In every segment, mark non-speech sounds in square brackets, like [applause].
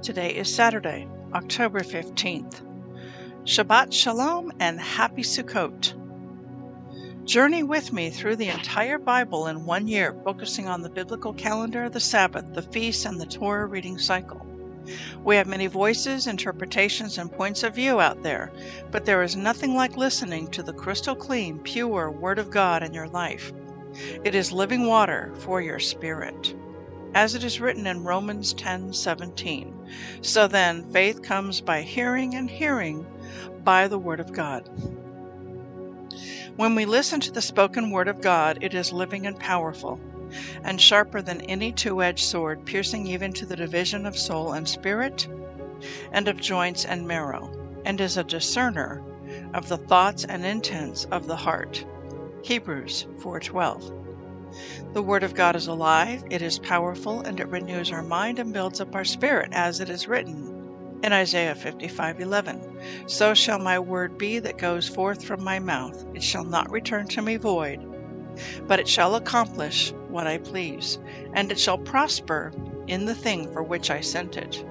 Today is Saturday, October 15th. Shabbat Shalom and Happy Sukkot. Journey with me through the entire Bible in one year, focusing on the biblical calendar, the Sabbath, the feasts, and the Torah reading cycle. We have many voices, interpretations, and points of view out there, but there is nothing like listening to the crystal clean, pure Word of God in your life. It is living water for your spirit. As it is written in Romans 10:17. So then, faith comes by hearing, and hearing by the Word of God. When we listen to the spoken Word of God, it is living and powerful and sharper than any two edged sword, piercing even to the division of soul and spirit, and of joints and marrow, and is a discerner of the thoughts and intents of the heart. Hebrews 4:12. The word of God is alive, it is powerful, and it renews our mind and builds up our spirit, as it is written in Isaiah 55:11. So shall my word be that goes forth from my mouth; it shall not return to me void, but it shall accomplish what I please, and it shall prosper in the thing for which I sent it.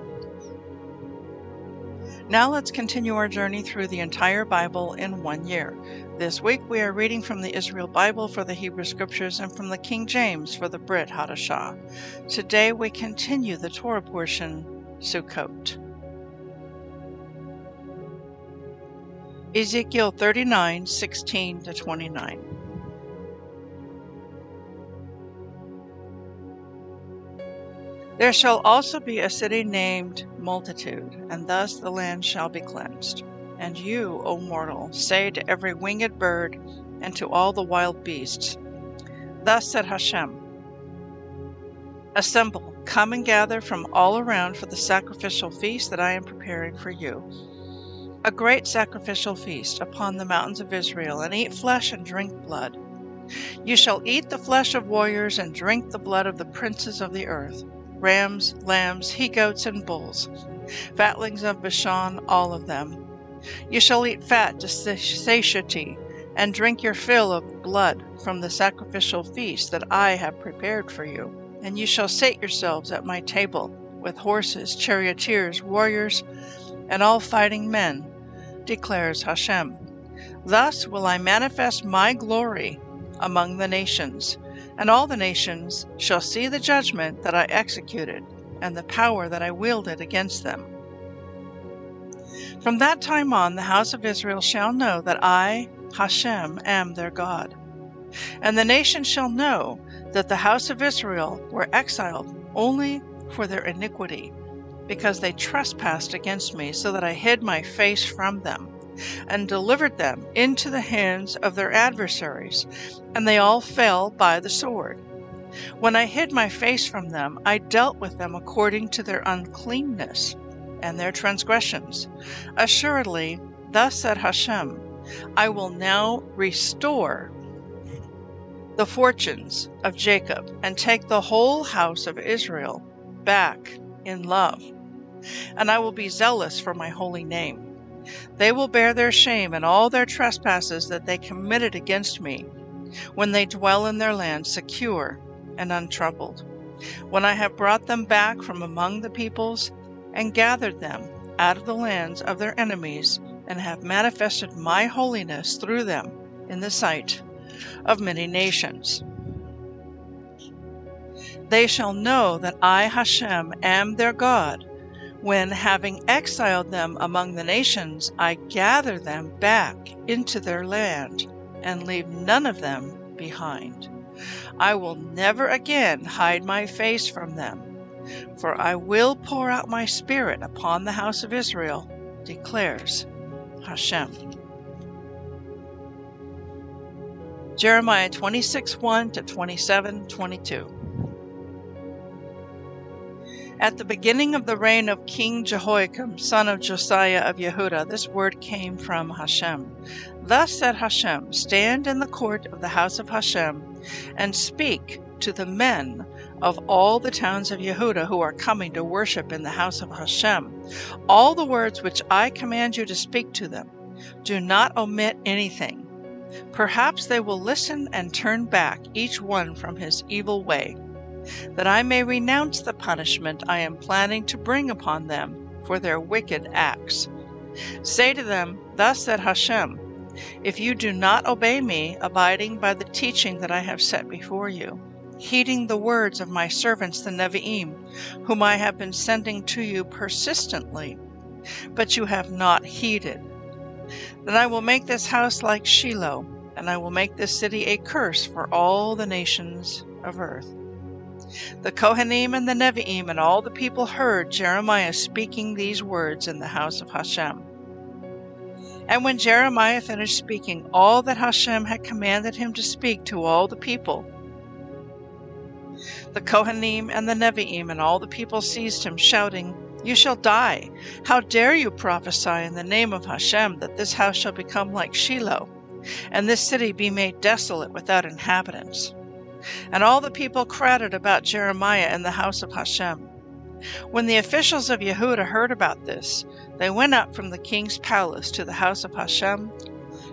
Now let's continue our journey through the entire Bible in one year. This week we are reading from the Israel Bible for the Hebrew Scriptures and from the King James for the Brit Hadashah. Today we continue the Torah portion, Sukkot. Ezekiel 39 16 to 29. There shall also be a city named Multitude, and thus the land shall be cleansed. And you, O mortal, say to every winged bird and to all the wild beasts, Thus said Hashem Assemble, come and gather from all around for the sacrificial feast that I am preparing for you. A great sacrificial feast upon the mountains of Israel, and eat flesh and drink blood. You shall eat the flesh of warriors and drink the blood of the princes of the earth rams, lambs, he goats, and bulls, fatlings of Bashan, all of them. You shall eat fat to satiety, and drink your fill of blood from the sacrificial feast that I have prepared for you. And you shall sate yourselves at my table with horses, charioteers, warriors, and all fighting men, declares Hashem. Thus will I manifest my glory among the nations and all the nations shall see the judgment that I executed, and the power that I wielded against them. From that time on, the house of Israel shall know that I, Hashem, am their God. And the nations shall know that the house of Israel were exiled only for their iniquity, because they trespassed against me, so that I hid my face from them and delivered them into the hands of their adversaries, and they all fell by the sword. When I hid my face from them, I dealt with them according to their uncleanness and their transgressions. Assuredly, thus said Hashem, I will now restore the fortunes of Jacob and take the whole house of Israel back in love. And I will be zealous for my holy name. They will bear their shame and all their trespasses that they committed against me, when they dwell in their land secure and untroubled. When I have brought them back from among the peoples, and gathered them out of the lands of their enemies, and have manifested my holiness through them in the sight of many nations. They shall know that I, Hashem, am their God when, having exiled them among the nations, I gather them back into their land and leave none of them behind. I will never again hide my face from them, for I will pour out my spirit upon the house of Israel, declares Hashem. Jeremiah 26 1 to 27 22. At the beginning of the reign of King Jehoiakim, son of Josiah of Yehudah, this word came from Hashem. Thus said Hashem, Stand in the court of the house of Hashem, and speak to the men of all the towns of Yehuda who are coming to worship in the house of Hashem, all the words which I command you to speak to them. Do not omit anything. Perhaps they will listen and turn back, each one from his evil way that I may renounce the punishment I am planning to bring upon them for their wicked acts. Say to them, Thus said Hashem, if you do not obey me, abiding by the teaching that I have set before you, heeding the words of my servants the Nevi'im, whom I have been sending to you persistently, but you have not heeded, then I will make this house like Shiloh, and I will make this city a curse for all the nations of earth. The Kohanim and the Nevi'im and all the people heard Jeremiah speaking these words in the house of Hashem. And when Jeremiah finished speaking all that Hashem had commanded him to speak to all the people, the Kohanim and the Nevi'im and all the people seized him, shouting, You shall die! How dare you prophesy in the name of Hashem that this house shall become like Shiloh, and this city be made desolate without inhabitants? And all the people crowded about Jeremiah in the house of Hashem. When the officials of Yehuda heard about this, they went up from the king's palace to the house of Hashem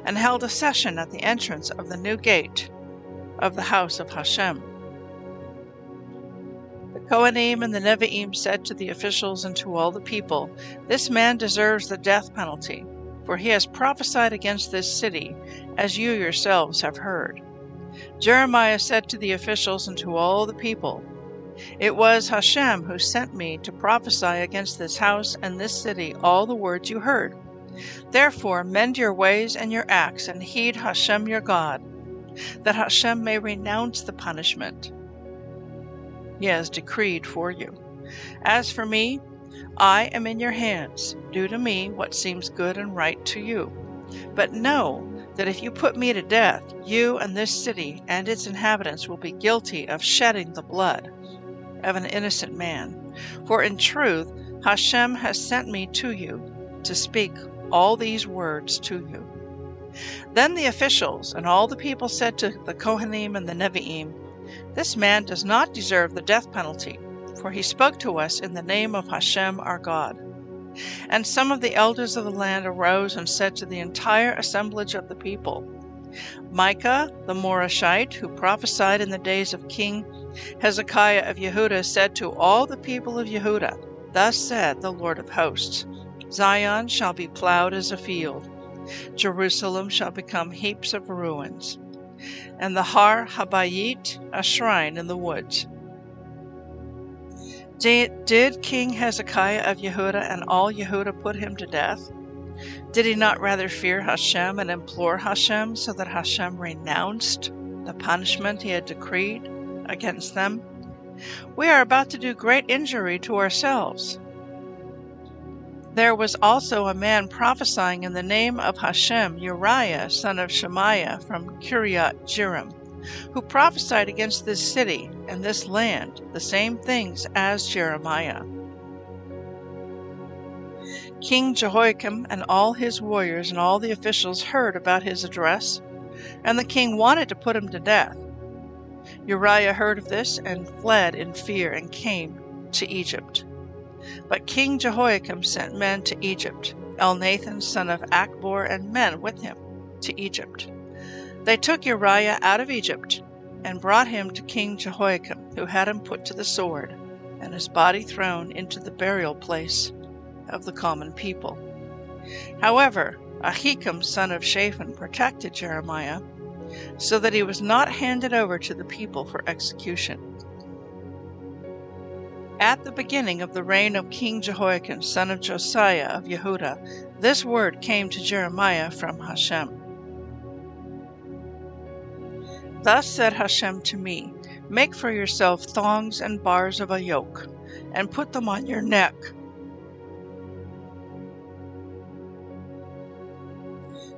and held a session at the entrance of the new gate of the house of Hashem. The Kohanim and the Nevi'im said to the officials and to all the people, This man deserves the death penalty, for he has prophesied against this city, as you yourselves have heard. Jeremiah said to the officials and to all the people, It was Hashem who sent me to prophesy against this house and this city all the words you heard. Therefore, mend your ways and your acts, and heed Hashem your God, that Hashem may renounce the punishment he has decreed for you. As for me, I am in your hands. Do to me what seems good and right to you. But know that if you put me to death, you and this city and its inhabitants will be guilty of shedding the blood of an innocent man. For in truth, Hashem has sent me to you to speak all these words to you. Then the officials and all the people said to the Kohanim and the Nevi'im, This man does not deserve the death penalty, for he spoke to us in the name of Hashem our God. And some of the elders of the land arose and said to the entire assemblage of the people, Micah the Morashite, who prophesied in the days of King Hezekiah of Yehudah, said to all the people of Yehudah, Thus said the Lord of hosts Zion shall be plowed as a field, Jerusalem shall become heaps of ruins, and the Har Habayit a shrine in the woods. Did, did King Hezekiah of Yehudah and all Yehudah put him to death? Did he not rather fear Hashem and implore Hashem so that Hashem renounced the punishment he had decreed against them? We are about to do great injury to ourselves. There was also a man prophesying in the name of Hashem, Uriah, son of Shemaiah, from Kiriath Jearim who prophesied against this city and this land the same things as Jeremiah. King Jehoiakim and all his warriors and all the officials heard about his address, and the king wanted to put him to death. Uriah heard of this and fled in fear and came to Egypt. But King Jehoiakim sent men to Egypt, Elnathan son of Achbor and men with him to Egypt. They took Uriah out of Egypt and brought him to King Jehoiakim, who had him put to the sword, and his body thrown into the burial place of the common people. However, Ahikam son of Shaphan protected Jeremiah, so that he was not handed over to the people for execution. At the beginning of the reign of King Jehoiakim, son of Josiah of Yehuda, this word came to Jeremiah from Hashem. Thus said Hashem to me Make for yourself thongs and bars of a yoke, and put them on your neck.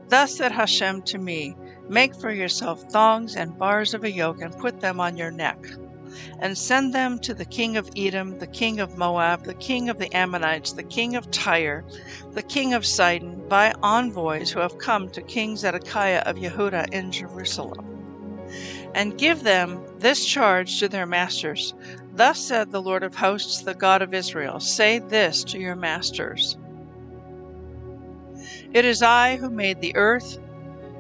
Thus said Hashem to me Make for yourself thongs and bars of a yoke, and put them on your neck and send them to the king of Edom, the king of Moab, the king of the Ammonites, the king of Tyre, the king of Sidon, by envoys who have come to King Zedekiah of Yehuda in Jerusalem. And give them this charge to their masters Thus said the Lord of hosts, the God of Israel Say this to your masters It is I who made the earth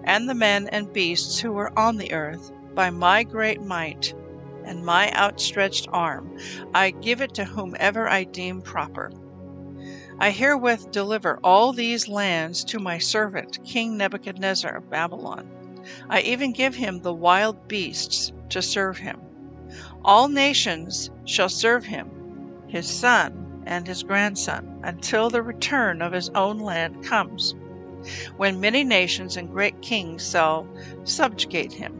and the men and beasts who were on the earth by my great might and my outstretched arm. I give it to whomever I deem proper. I herewith deliver all these lands to my servant, King Nebuchadnezzar of Babylon. I even give him the wild beasts to serve him. All nations shall serve him, his son and his grandson, until the return of his own land comes, when many nations and great kings shall subjugate him.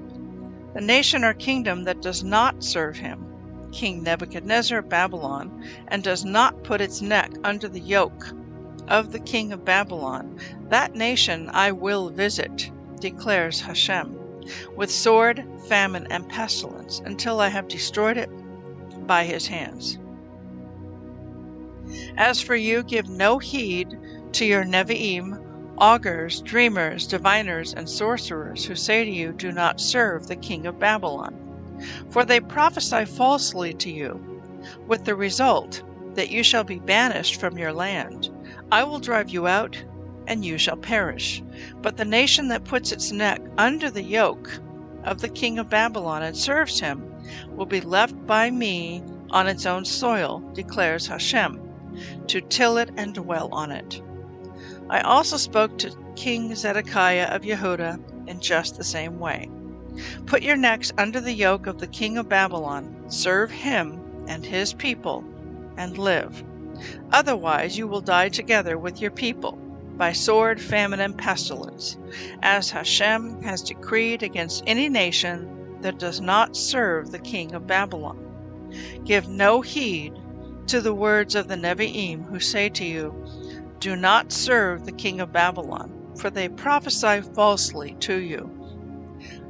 The nation or kingdom that does not serve him, King Nebuchadnezzar of Babylon, and does not put its neck under the yoke of the king of Babylon, that nation I will visit, declares Hashem, with sword, famine, and pestilence, until I have destroyed it by his hands. As for you, give no heed to your Nevi'im augurs, dreamers, diviners, and sorcerers who say to you, Do not serve the king of Babylon. For they prophesy falsely to you, with the result that you shall be banished from your land. I will drive you out, and you shall perish. But the nation that puts its neck under the yoke of the king of Babylon and serves him will be left by me on its own soil, declares Hashem, to till it and dwell on it. I also spoke to King Zedekiah of Yehuda in just the same way. Put your necks under the yoke of the king of Babylon, serve him and his people, and live. Otherwise, you will die together with your people by sword, famine, and pestilence, as Hashem has decreed against any nation that does not serve the king of Babylon. Give no heed to the words of the Nevi'im who say to you, do not serve the king of Babylon, for they prophesy falsely to you.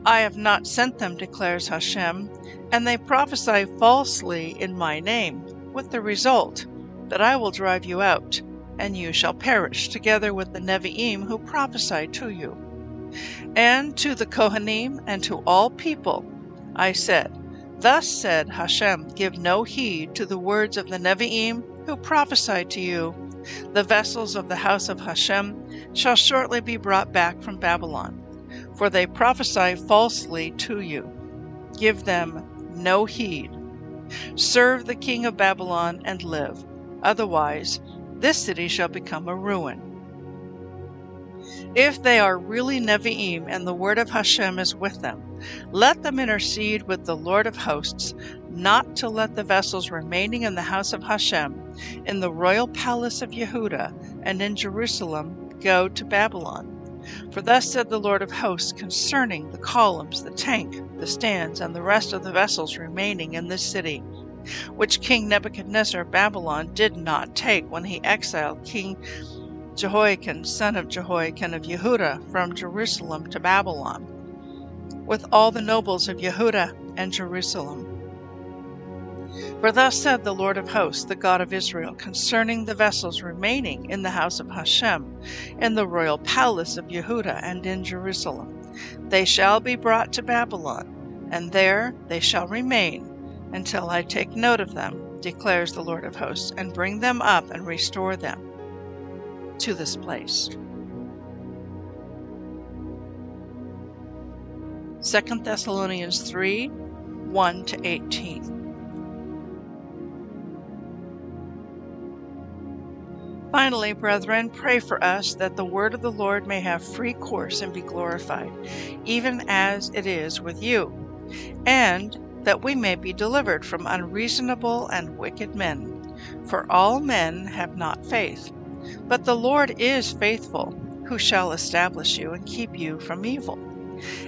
I have not sent them, declares Hashem, and they prophesy falsely in my name, with the result that I will drive you out, and you shall perish, together with the Nevi'im who prophesy to you. And to the Kohanim and to all people I said, Thus said Hashem, give no heed to the words of the Nevi'im who prophesy to you the vessels of the house of Hashem shall shortly be brought back from Babylon, for they prophesy falsely to you. Give them no heed. Serve the king of Babylon and live. Otherwise, this city shall become a ruin. If they are really Nevi'im and the word of Hashem is with them, let them intercede with the Lord of hosts not to let the vessels remaining in the house of Hashem, in the royal palace of Yehuda, and in Jerusalem go to Babylon. For thus said the Lord of hosts concerning the columns, the tank, the stands, and the rest of the vessels remaining in this city, which King Nebuchadnezzar of Babylon did not take when he exiled King Jehoiakim, son of Jehoiakim of Yehuda, from Jerusalem to Babylon, with all the nobles of Yehuda and Jerusalem. For thus said the Lord of hosts, the God of Israel, concerning the vessels remaining in the house of Hashem, in the royal palace of Yehuda and in Jerusalem They shall be brought to Babylon, and there they shall remain until I take note of them, declares the Lord of hosts, and bring them up and restore them to this place. 2 Thessalonians 3 1 to 18. Finally, brethren, pray for us that the word of the Lord may have free course and be glorified, even as it is with you, and that we may be delivered from unreasonable and wicked men. For all men have not faith. But the Lord is faithful, who shall establish you and keep you from evil.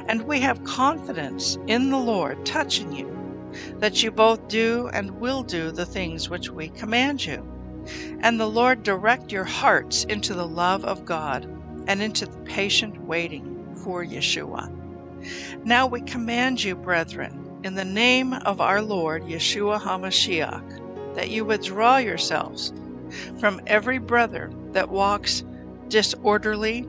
And we have confidence in the Lord touching you, that you both do and will do the things which we command you. And the Lord direct your hearts into the love of God and into the patient waiting for Yeshua. Now we command you, brethren, in the name of our Lord Yeshua HaMashiach, that you withdraw yourselves from every brother that walks disorderly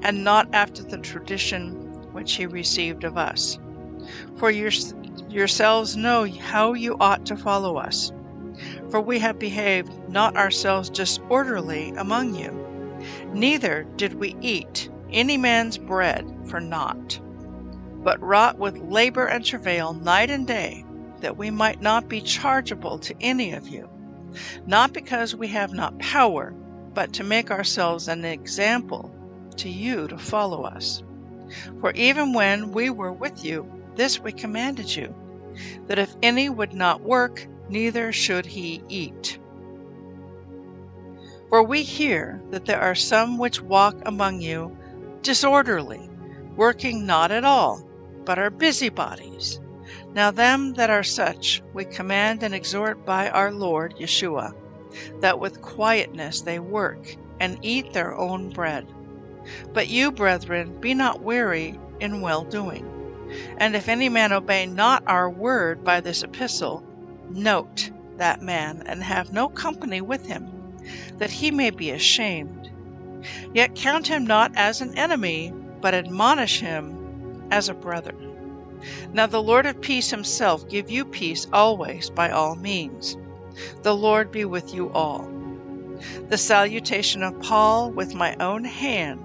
and not after the tradition which he received of us. For your, yourselves know how you ought to follow us. For we have behaved not ourselves disorderly among you, neither did we eat any man's bread for naught but wrought with labor and travail night and day, that we might not be chargeable to any of you, not because we have not power, but to make ourselves an example to you to follow us. For even when we were with you, this we commanded you, that if any would not work, neither should he eat. For we hear that there are some which walk among you disorderly, working not at all, but are busybodies. Now them that are such we command and exhort by our Lord Yeshua, that with quietness they work and eat their own bread. But you, brethren, be not weary in well doing. And if any man obey not our word by this epistle, note that man and have no company with him, that he may be ashamed. Yet count him not as an enemy, but admonish him as a brother. Now the Lord of peace himself give you peace always by all means. The Lord be with you all. The salutation of Paul with my own hand,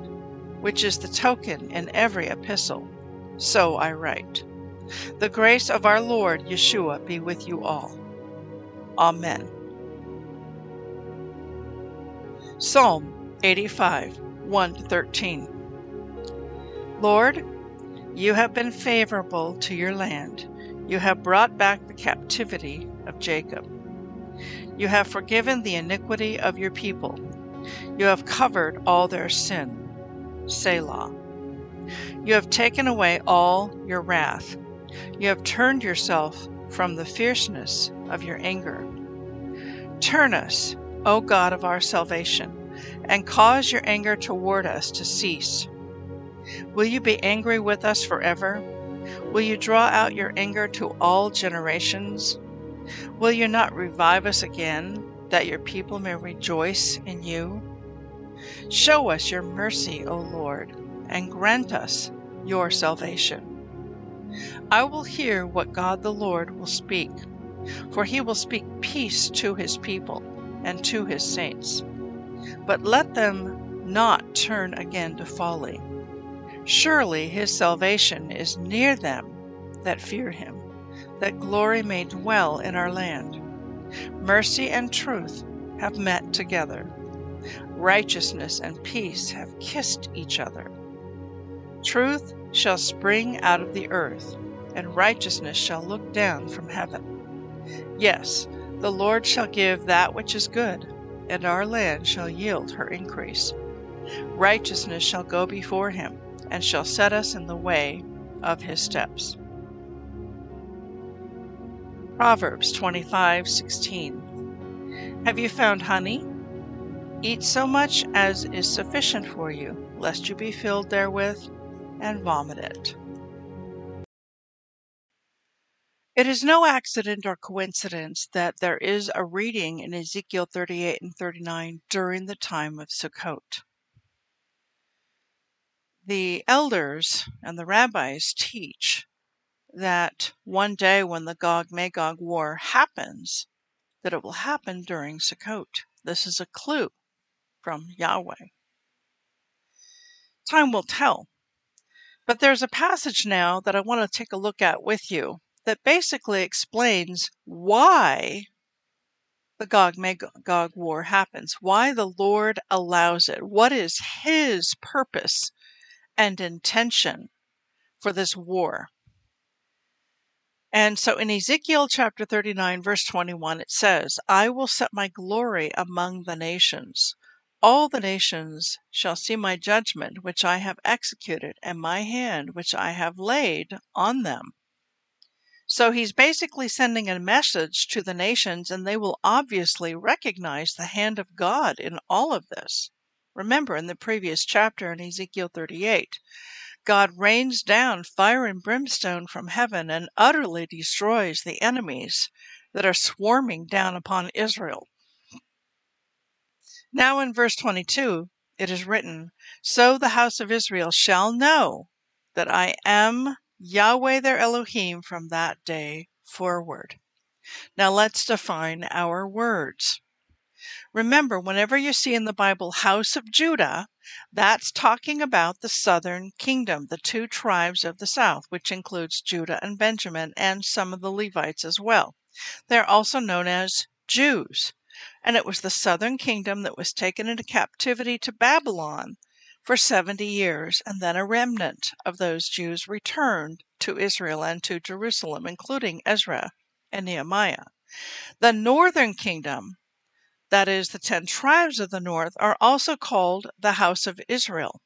which is the token in every epistle, so I write. The grace of our Lord Yeshua be with you all. Amen. Psalm 85 1 13. Lord, you have been favorable to your land. You have brought back the captivity of Jacob. You have forgiven the iniquity of your people. You have covered all their sin. Selah. You have taken away all your wrath. You have turned yourself from the fierceness of your anger. Turn us, O God of our salvation, and cause your anger toward us to cease. Will you be angry with us forever? Will you draw out your anger to all generations? Will you not revive us again, that your people may rejoice in you? Show us your mercy, O Lord, and grant us your salvation. I will hear what God the Lord will speak, for he will speak peace to his people and to his saints. But let them not turn again to folly. Surely his salvation is near them that fear him, that glory may dwell in our land. Mercy and truth have met together. Righteousness and peace have kissed each other. Truth shall spring out of the earth, and righteousness shall look down from heaven. Yes, the Lord shall give that which is good, and our land shall yield her increase. Righteousness shall go before him and shall set us in the way of his steps. Proverbs 25:16 Have you found honey? Eat so much as is sufficient for you, lest you be filled therewith and vomit it. It is no accident or coincidence that there is a reading in Ezekiel 38 and 39 during the time of Sukkot the elders and the rabbis teach that one day when the Gog Magog war happens, that it will happen during Sukkot. This is a clue from Yahweh. Time will tell. But there's a passage now that I want to take a look at with you that basically explains why the Gog Magog war happens, why the Lord allows it, what is His purpose and intention for this war. And so in Ezekiel chapter 39, verse 21, it says, I will set my glory among the nations. All the nations shall see my judgment which I have executed, and my hand which I have laid on them. So he's basically sending a message to the nations, and they will obviously recognize the hand of God in all of this. Remember in the previous chapter in Ezekiel 38, God rains down fire and brimstone from heaven and utterly destroys the enemies that are swarming down upon Israel. Now in verse 22, it is written, So the house of Israel shall know that I am Yahweh their Elohim from that day forward. Now let's define our words. Remember, whenever you see in the Bible House of Judah, that's talking about the southern kingdom, the two tribes of the south, which includes Judah and Benjamin and some of the Levites as well. They're also known as Jews. And it was the southern kingdom that was taken into captivity to Babylon for 70 years, and then a remnant of those Jews returned to Israel and to Jerusalem, including Ezra and Nehemiah. The northern kingdom that is, the ten tribes of the north, are also called the house of Israel.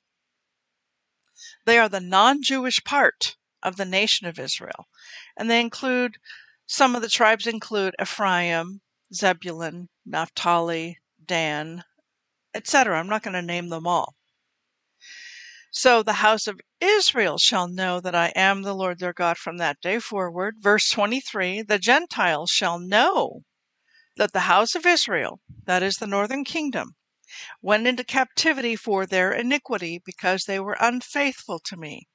They are the non Jewish part of the nation of Israel, and they include some of the tribes include Ephraim, Zebulun, Naphtali, Dan, etc. I'm not going to name them all. So the house of Israel shall know that I am the Lord their God from that day forward. Verse 23 The Gentiles shall know that the house of Israel, that is the northern kingdom, went into captivity for their iniquity because they were unfaithful to me.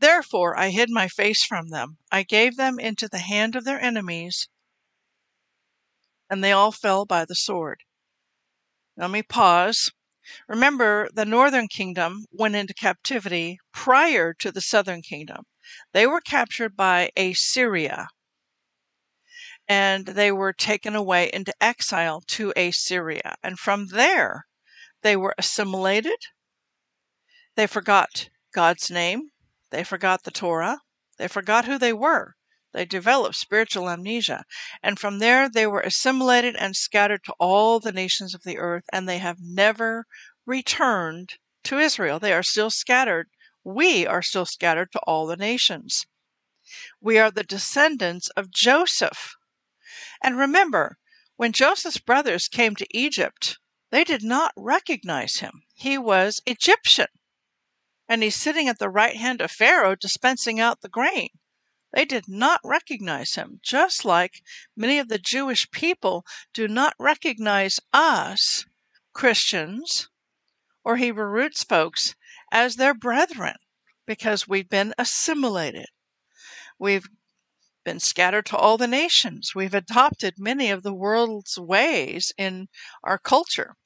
Therefore I hid my face from them. I gave them into the hand of their enemies, and they all fell by the sword. Let me pause. Remember, the northern kingdom went into captivity prior to the southern kingdom. They were captured by Assyria, and they were taken away into exile to Assyria. And from there, they were assimilated. They forgot God's name. They forgot the Torah. They forgot who they were. They developed spiritual amnesia. And from there, they were assimilated and scattered to all the nations of the earth, and they have never returned to Israel. They are still scattered. We are still scattered to all the nations. We are the descendants of Joseph. And remember, when Joseph's brothers came to Egypt, they did not recognize him. He was Egyptian. And he's sitting at the right hand of Pharaoh dispensing out the grain. They did not recognize him, just like many of the Jewish people do not recognize us, Christians, or Hebrew roots folks, as their brethren because we've been assimilated. We've been scattered to all the nations. We've adopted many of the world's ways in our culture.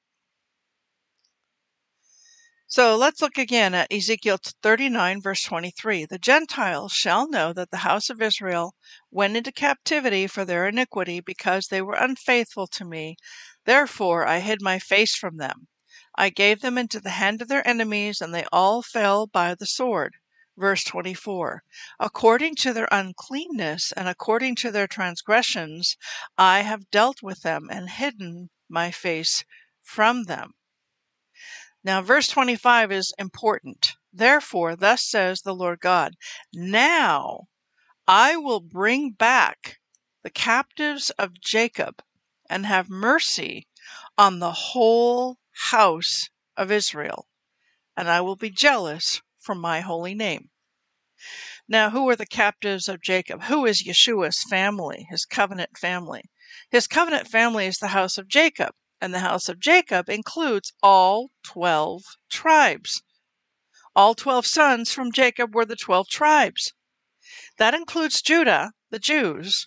So let's look again at Ezekiel 39, verse 23. The Gentiles shall know that the house of Israel went into captivity for their iniquity because they were unfaithful to me. Therefore I hid my face from them. I gave them into the hand of their enemies, and they all fell by the sword. Verse 24 According to their uncleanness and according to their transgressions, I have dealt with them and hidden my face from them. Now, verse 25 is important. Therefore, thus says the Lord God, now I will bring back the captives of Jacob and have mercy on the whole house of Israel, and I will be jealous for my holy name. Now, who are the captives of Jacob? Who is Yeshua's family, his covenant family? His covenant family is the house of Jacob, and the house of Jacob includes all 12 tribes. All 12 sons from Jacob were the 12 tribes. That includes Judah, the Jews,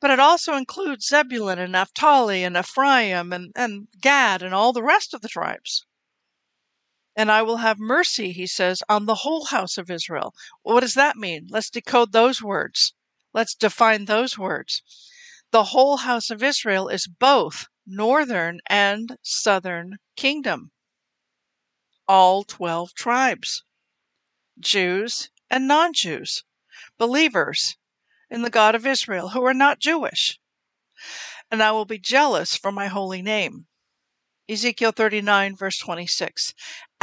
but it also includes Zebulun and Naphtali and Ephraim and, and Gad and all the rest of the tribes. And I will have mercy, he says, on the whole house of Israel. What does that mean? Let's decode those words. Let's define those words. The whole house of Israel is both northern and southern kingdom. All 12 tribes, Jews and non Jews. believers in the God of Israel who are not Jewish. And I will be jealous for my holy name. Ezekiel 39, verse 26.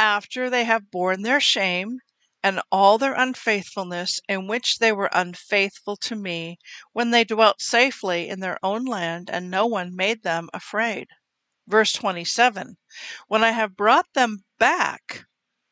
After they have borne their shame and all their unfaithfulness, in which they were unfaithful to me, when they dwelt safely in their own land, and no one made them afraid. Verse 27 When I have brought them back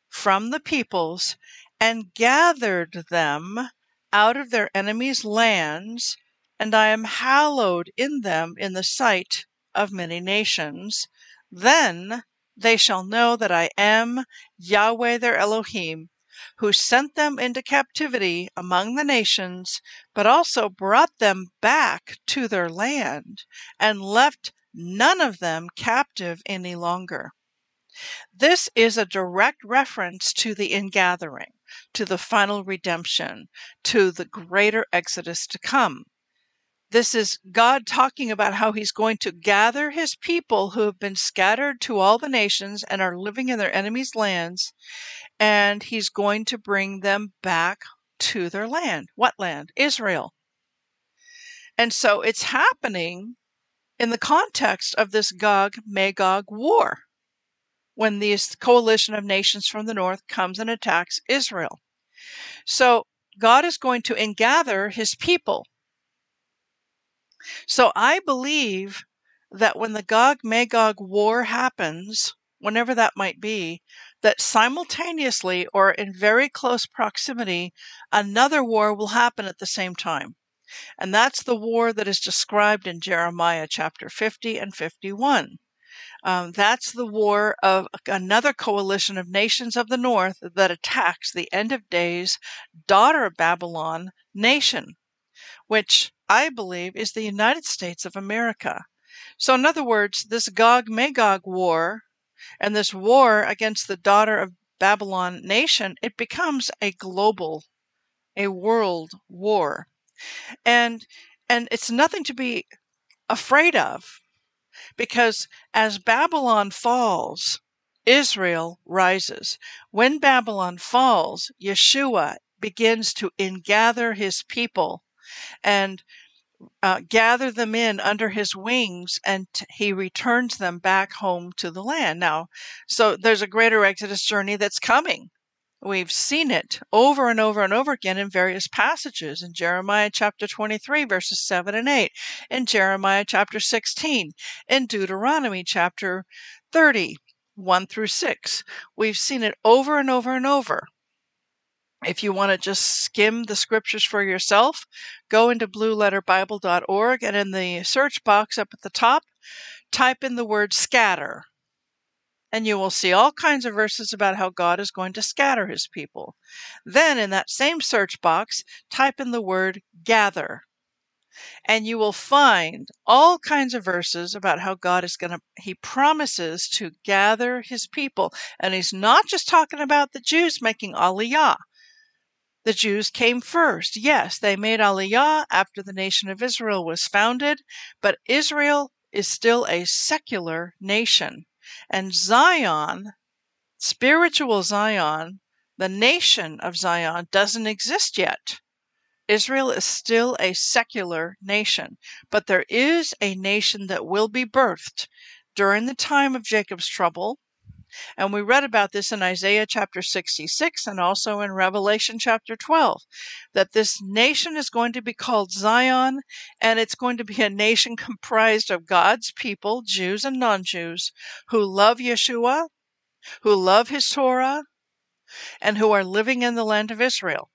from the peoples and gathered them out of their enemies' lands, and I am hallowed in them in the sight of many nations, then they shall know that I am Yahweh their Elohim, who sent them into captivity among the nations, but also brought them back to their land, and left none of them captive any longer. This is a direct reference to the ingathering, to the final redemption, to the greater exodus to come. This is God talking about how He's going to gather His people who have been scattered to all the nations and are living in their enemies' lands, and He's going to bring them back to their land. What land? Israel. And so it's happening in the context of this Gog Magog war when this coalition of nations from the north comes and attacks Israel. So God is going to ingather his people so I believe that when the Gog Magog war happens, whenever that might be, that simultaneously or in very close proximity, another war will happen at the same time. And that's the war that is described in Jeremiah chapter 50 and 51. Um, that's the war of another coalition of nations of the north that attacks the end of days, daughter of Babylon nation, which I believe, is the United States of America. So, in other words, this Gog Magog war and this war against the daughter of Babylon nation, it becomes a global, a world war. And and it's nothing to be afraid of because as Babylon falls, Israel rises. When Babylon falls, Yeshua begins to ingather his people and uh, gather them in under his wings and t- he returns them back home to the land. Now, so there's a greater Exodus journey that's coming. We've seen it over and over and over again in various passages in Jeremiah chapter 23, verses 7 and 8, in Jeremiah chapter 16, in Deuteronomy chapter 30, 1 through 6. We've seen it over and over and over. If you want to just skim the scriptures for yourself, go into blueletterbible.org and in the search box up at the top, type in the word scatter. And you will see all kinds of verses about how God is going to scatter his people. Then in that same search box, type in the word gather. And you will find all kinds of verses about how God is going to, he promises to gather his people. And he's not just talking about the Jews making aliyah. The Jews came first. Yes, they made Aliyah after the nation of Israel was founded, but Israel is still a secular nation. And Zion, spiritual Zion, the nation of Zion, doesn't exist yet. Israel is still a secular nation, but there is a nation that will be birthed during the time of Jacob's trouble and we read about this in Isaiah chapter 66 and also in Revelation chapter 12 that this nation is going to be called Zion and it's going to be a nation [laughs] comprised of God's people, Jews and non Jews, who love Yeshua, who love his Torah, and who are living in the land of Israel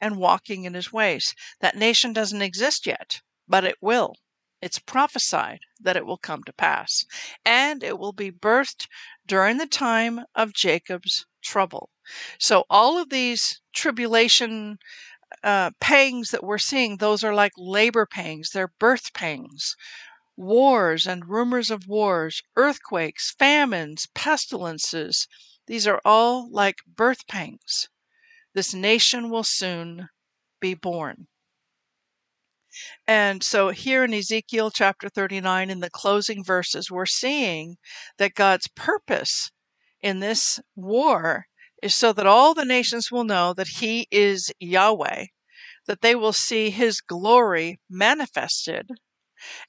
and walking in his ways. That nation doesn't exist yet, but it will. It's prophesied that it will come to pass, and it will be birthed during the time of Jacob's trouble. So, all of these tribulation uh, pangs that we're seeing, those are like labor pangs, they're birth pangs. Wars and rumors of wars, earthquakes, famines, pestilences, these are all like birth pangs. This nation will soon be born. And so here in Ezekiel chapter 39, in the closing verses, we're seeing that God's purpose in this war is so that all the nations will know that he is Yahweh, that they will see his glory manifested,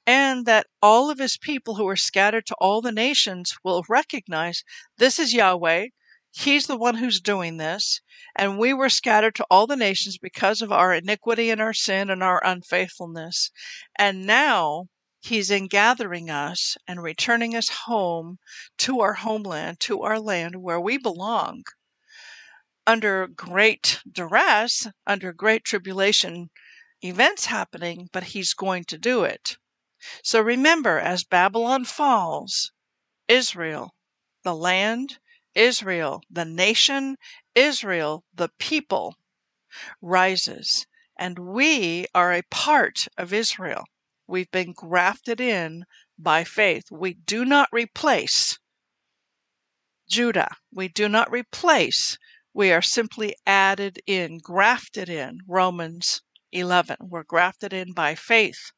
and that all of his people who are scattered to all the nations will recognize this is Yahweh, he's the one who's doing this, and we were scattered to all the nations because of our iniquity and our sin and our unfaithfulness. And now He's in gathering us and returning us home to our homeland, to our land where we belong. Under great duress, under great tribulation events happening, but he's going to do it. So remember, as Babylon falls, Israel, the land, Israel, the nation, Israel, the people, rises. And we are a part of Israel. We've been grafted in by faith. We do not replace Judah. We do not replace. We are simply added in, grafted in. Romans 11. We're grafted in by faith.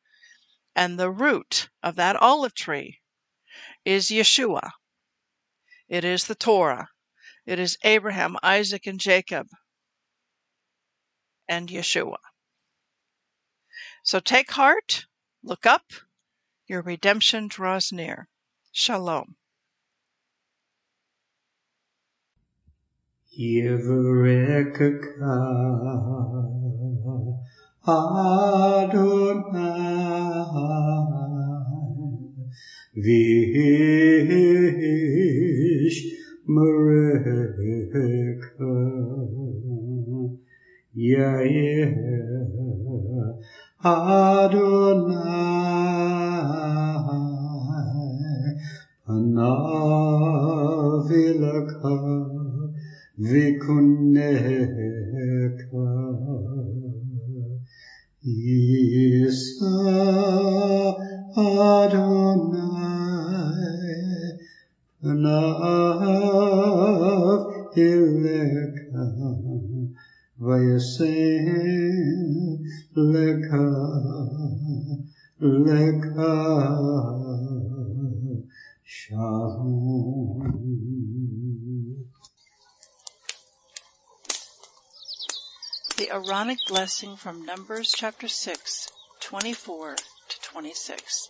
And the root of that olive tree is Yeshua. It is the Torah. It is Abraham, Isaac, and Jacob, and Yeshua. So take heart, Look up, your redemption draws near. Shalom. Adonai Vish Mareka Yair Adonai Vikuneka Isa The Aaronic blessing from Numbers chapter 6, 24 to 26.